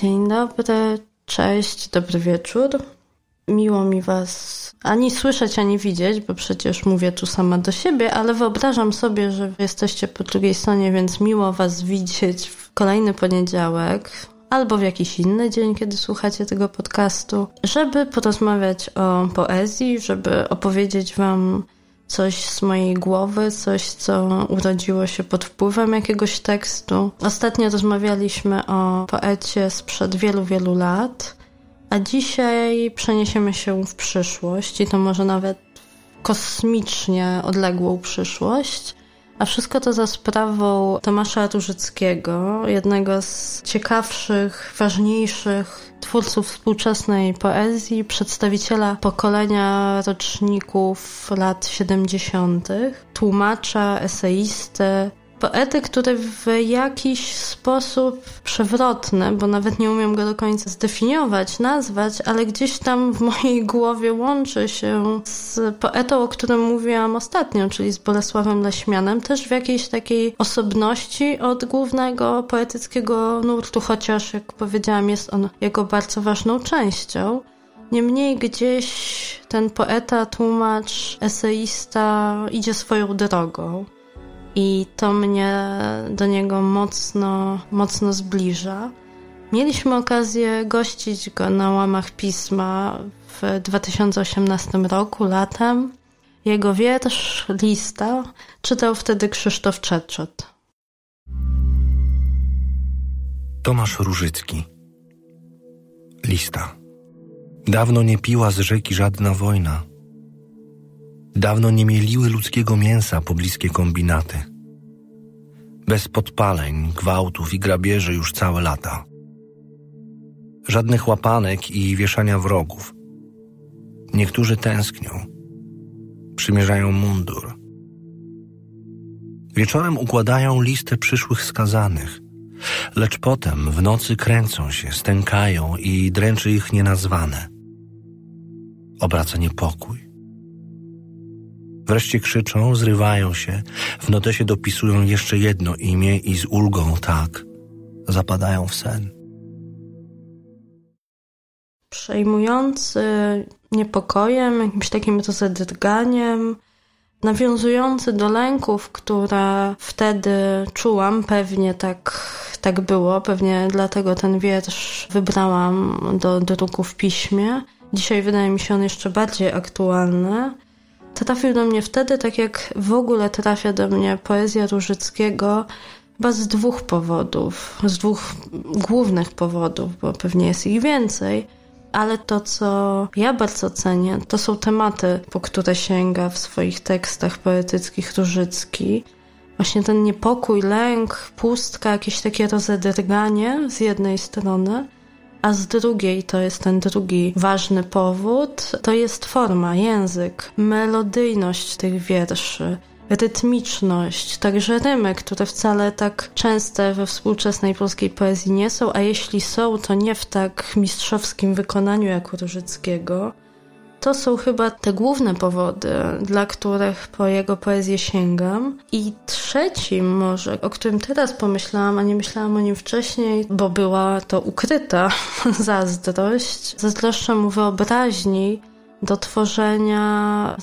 Dzień dobry, cześć, dobry wieczór. Miło mi Was ani słyszeć, ani widzieć, bo przecież mówię tu sama do siebie, ale wyobrażam sobie, że jesteście po drugiej stronie, więc miło Was widzieć w kolejny poniedziałek albo w jakiś inny dzień, kiedy słuchacie tego podcastu, żeby porozmawiać o poezji, żeby opowiedzieć Wam coś z mojej głowy, coś, co urodziło się pod wpływem jakiegoś tekstu. Ostatnio rozmawialiśmy o poecie sprzed wielu, wielu lat, a dzisiaj przeniesiemy się w przyszłość i to może nawet kosmicznie odległą przyszłość. A wszystko to za sprawą Tomasza Różyckiego, jednego z ciekawszych, ważniejszych twórców współczesnej poezji, przedstawiciela pokolenia roczników lat 70., tłumacza, eseisty, poety, który w jakiś sposób przewrotny, bo nawet nie umiem go do końca zdefiniować, nazwać, ale gdzieś tam w mojej głowie łączy się z poetą, o którym mówiłam ostatnio, czyli z Bolesławem Leśmianem, też w jakiejś takiej osobności od głównego poetyckiego nurtu, chociaż jak powiedziałam, jest on jego bardzo ważną częścią. Niemniej gdzieś ten poeta, tłumacz, eseista idzie swoją drogą i to mnie do niego mocno, mocno zbliża. Mieliśmy okazję gościć go na łamach pisma w 2018 roku, latem. Jego wiersz, lista, czytał wtedy Krzysztof Czeczot. Tomasz Różycki. Lista. Dawno nie piła z rzeki żadna wojna Dawno nie mieliły ludzkiego mięsa pobliskie kombinaty. Bez podpaleń, gwałtów i grabieży już całe lata. Żadnych łapanek i wieszania wrogów. Niektórzy tęsknią. Przymierzają mundur. Wieczorem układają listę przyszłych skazanych, lecz potem w nocy kręcą się, stękają i dręczy ich nienazwane. Obraca niepokój Wreszcie krzyczą, zrywają się, w notesie dopisują jeszcze jedno imię i z ulgą tak zapadają w sen. Przejmujący niepokojem, jakimś takim rozedrganiem, nawiązujący do lęków, które wtedy czułam, pewnie tak, tak było, pewnie dlatego ten wiersz wybrałam do druku w piśmie. Dzisiaj wydaje mi się on jeszcze bardziej aktualny trafił do mnie wtedy, tak jak w ogóle trafia do mnie poezja Różyckiego, chyba z dwóch powodów, z dwóch głównych powodów, bo pewnie jest ich więcej. Ale to, co ja bardzo cenię, to są tematy, po które sięga w swoich tekstach poetyckich Różycki. Właśnie ten niepokój, lęk, pustka, jakieś takie rozedrganie z jednej strony, a z drugiej, to jest ten drugi ważny powód, to jest forma, język, melodyjność tych wierszy, rytmiczność, także rymy, które wcale tak częste we współczesnej polskiej poezji nie są, a jeśli są, to nie w tak mistrzowskim wykonaniu jak u Różyckiego. To są chyba te główne powody, dla których po jego poezję sięgam. I trzecim może, o którym teraz pomyślałam, a nie myślałam o nim wcześniej, bo była to ukryta zazdrość. Zazdroszczę mu wyobraźni, do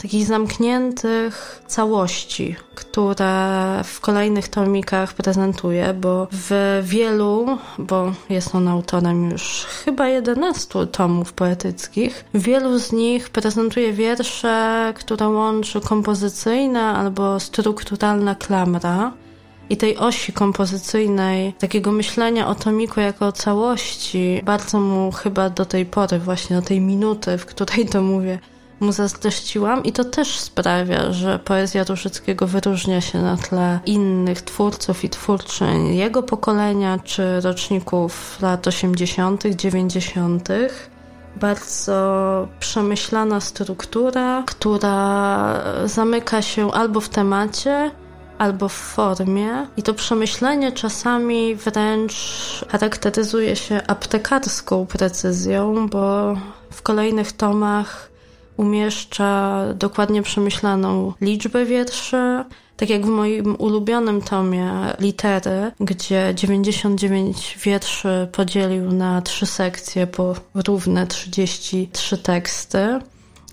takich zamkniętych całości, które w kolejnych tomikach prezentuje, bo w wielu, bo jest on autorem już chyba 11 tomów poetyckich, wielu z nich prezentuje wiersze, które łączy kompozycyjna albo strukturalna klamra i tej osi kompozycyjnej, takiego myślenia o tomiku jako o całości, bardzo mu chyba do tej pory, właśnie do tej minuty, w której to mówię, mu zazdrościłam i to też sprawia, że poezja Różyckiego wyróżnia się na tle innych twórców i twórczyń jego pokolenia czy roczników lat 80., 90. Bardzo przemyślana struktura, która zamyka się albo w temacie, albo w formie. I to przemyślenie czasami wręcz charakteryzuje się aptekarską precyzją, bo w kolejnych tomach umieszcza dokładnie przemyślaną liczbę wierszy. Tak jak w moim ulubionym tomie Litery, gdzie 99 wierszy podzielił na trzy sekcje po równe 33 teksty.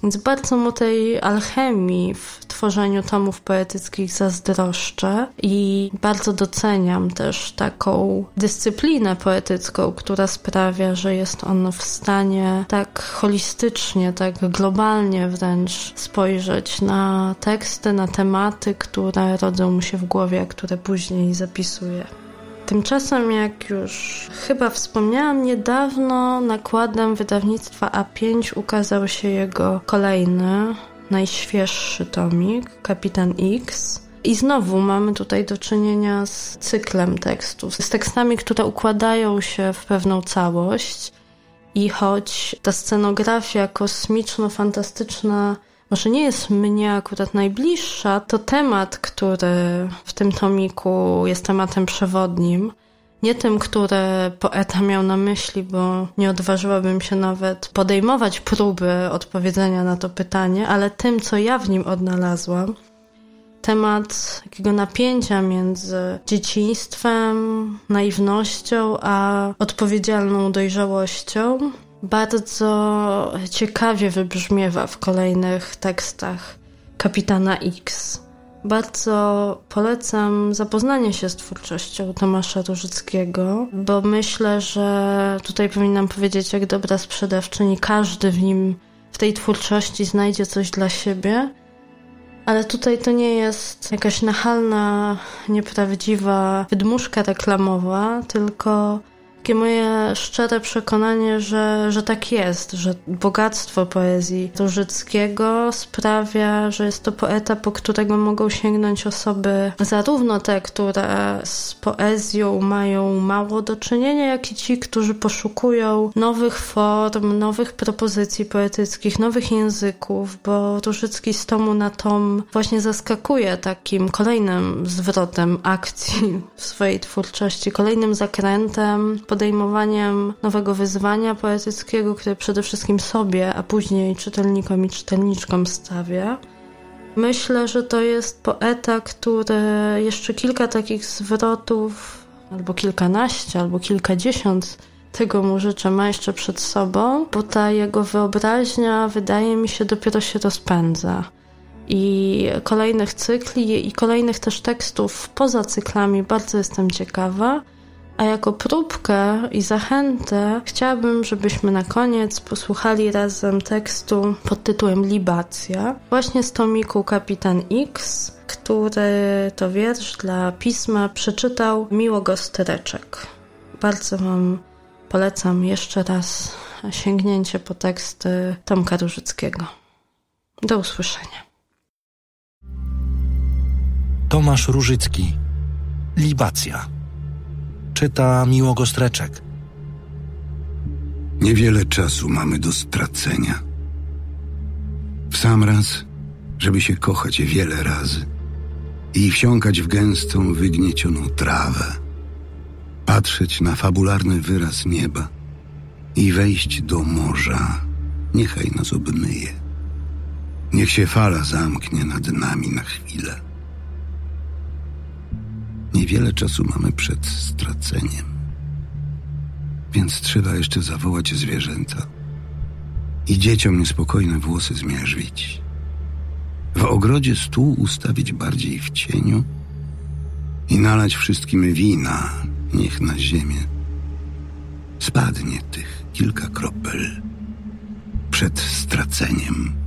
Więc bardzo mu tej alchemii w tworzeniu tomów poetyckich zazdroszczę i bardzo doceniam też taką dyscyplinę poetycką, która sprawia, że jest on w stanie tak holistycznie, tak globalnie wręcz spojrzeć na teksty, na tematy, które rodzą mu się w głowie, a które później zapisuje. Tymczasem, jak już chyba wspomniałam niedawno, nakładem wydawnictwa A5 ukazał się jego kolejny, najświeższy tomik, Kapitan X. I znowu mamy tutaj do czynienia z cyklem tekstów, z tekstami, które układają się w pewną całość. I choć ta scenografia kosmiczno-fantastyczna może nie jest mnie akurat najbliższa, to temat, który w tym tomiku jest tematem przewodnim, nie tym, który poeta miał na myśli, bo nie odważyłabym się nawet podejmować próby odpowiedzenia na to pytanie, ale tym, co ja w nim odnalazłam. Temat takiego napięcia między dzieciństwem, naiwnością, a odpowiedzialną dojrzałością, bardzo ciekawie wybrzmiewa w kolejnych tekstach kapitana X. Bardzo polecam zapoznanie się z twórczością Tomasza Różyckiego, bo myślę, że tutaj powinnam powiedzieć, jak dobra sprzedawczyni, każdy w nim, w tej twórczości znajdzie coś dla siebie. Ale tutaj to nie jest jakaś nachalna, nieprawdziwa wydmuszka reklamowa, tylko takie moje szczere przekonanie, że, że tak jest, że bogactwo poezji Różyckiego sprawia, że jest to poeta, po którego mogą sięgnąć osoby zarówno te, które z poezją mają mało do czynienia, jak i ci, którzy poszukują nowych form, nowych propozycji poetyckich, nowych języków, bo Różycki z tomu na tom właśnie zaskakuje takim kolejnym zwrotem akcji w swojej twórczości, kolejnym zakrętem, podejmowaniem nowego wyzwania poetyckiego, które przede wszystkim sobie, a później czytelnikom i czytelniczkom stawia. Myślę, że to jest poeta, który jeszcze kilka takich zwrotów, albo kilkanaście, albo kilkadziesiąt tego mu życzę, ma jeszcze przed sobą, bo ta jego wyobraźnia wydaje mi się dopiero się rozpędza. I kolejnych cykli i kolejnych też tekstów poza cyklami bardzo jestem ciekawa. A jako próbkę i zachętę chciałabym, żebyśmy na koniec posłuchali razem tekstu pod tytułem Libacja, właśnie z tomiku Kapitan X, który to wiersz dla pisma przeczytał Miło Gostreczek. Bardzo Wam polecam jeszcze raz sięgnięcie po teksty Tomka Różyckiego. Do usłyszenia. Tomasz Różycki Libacja czyta Miłogostreczek. Niewiele czasu mamy do stracenia. W sam raz, żeby się kochać wiele razy i wsiąkać w gęstą, wygniecioną trawę, patrzeć na fabularny wyraz nieba i wejść do morza, niechaj nas obmyje. Niech się fala zamknie nad nami na chwilę. Niewiele czasu mamy przed straceniem. Więc trzeba jeszcze zawołać zwierzęta i dzieciom niespokojne włosy zmierzwić. W ogrodzie stół ustawić bardziej w cieniu i nalać wszystkim wina, niech na ziemię spadnie tych kilka kropel przed straceniem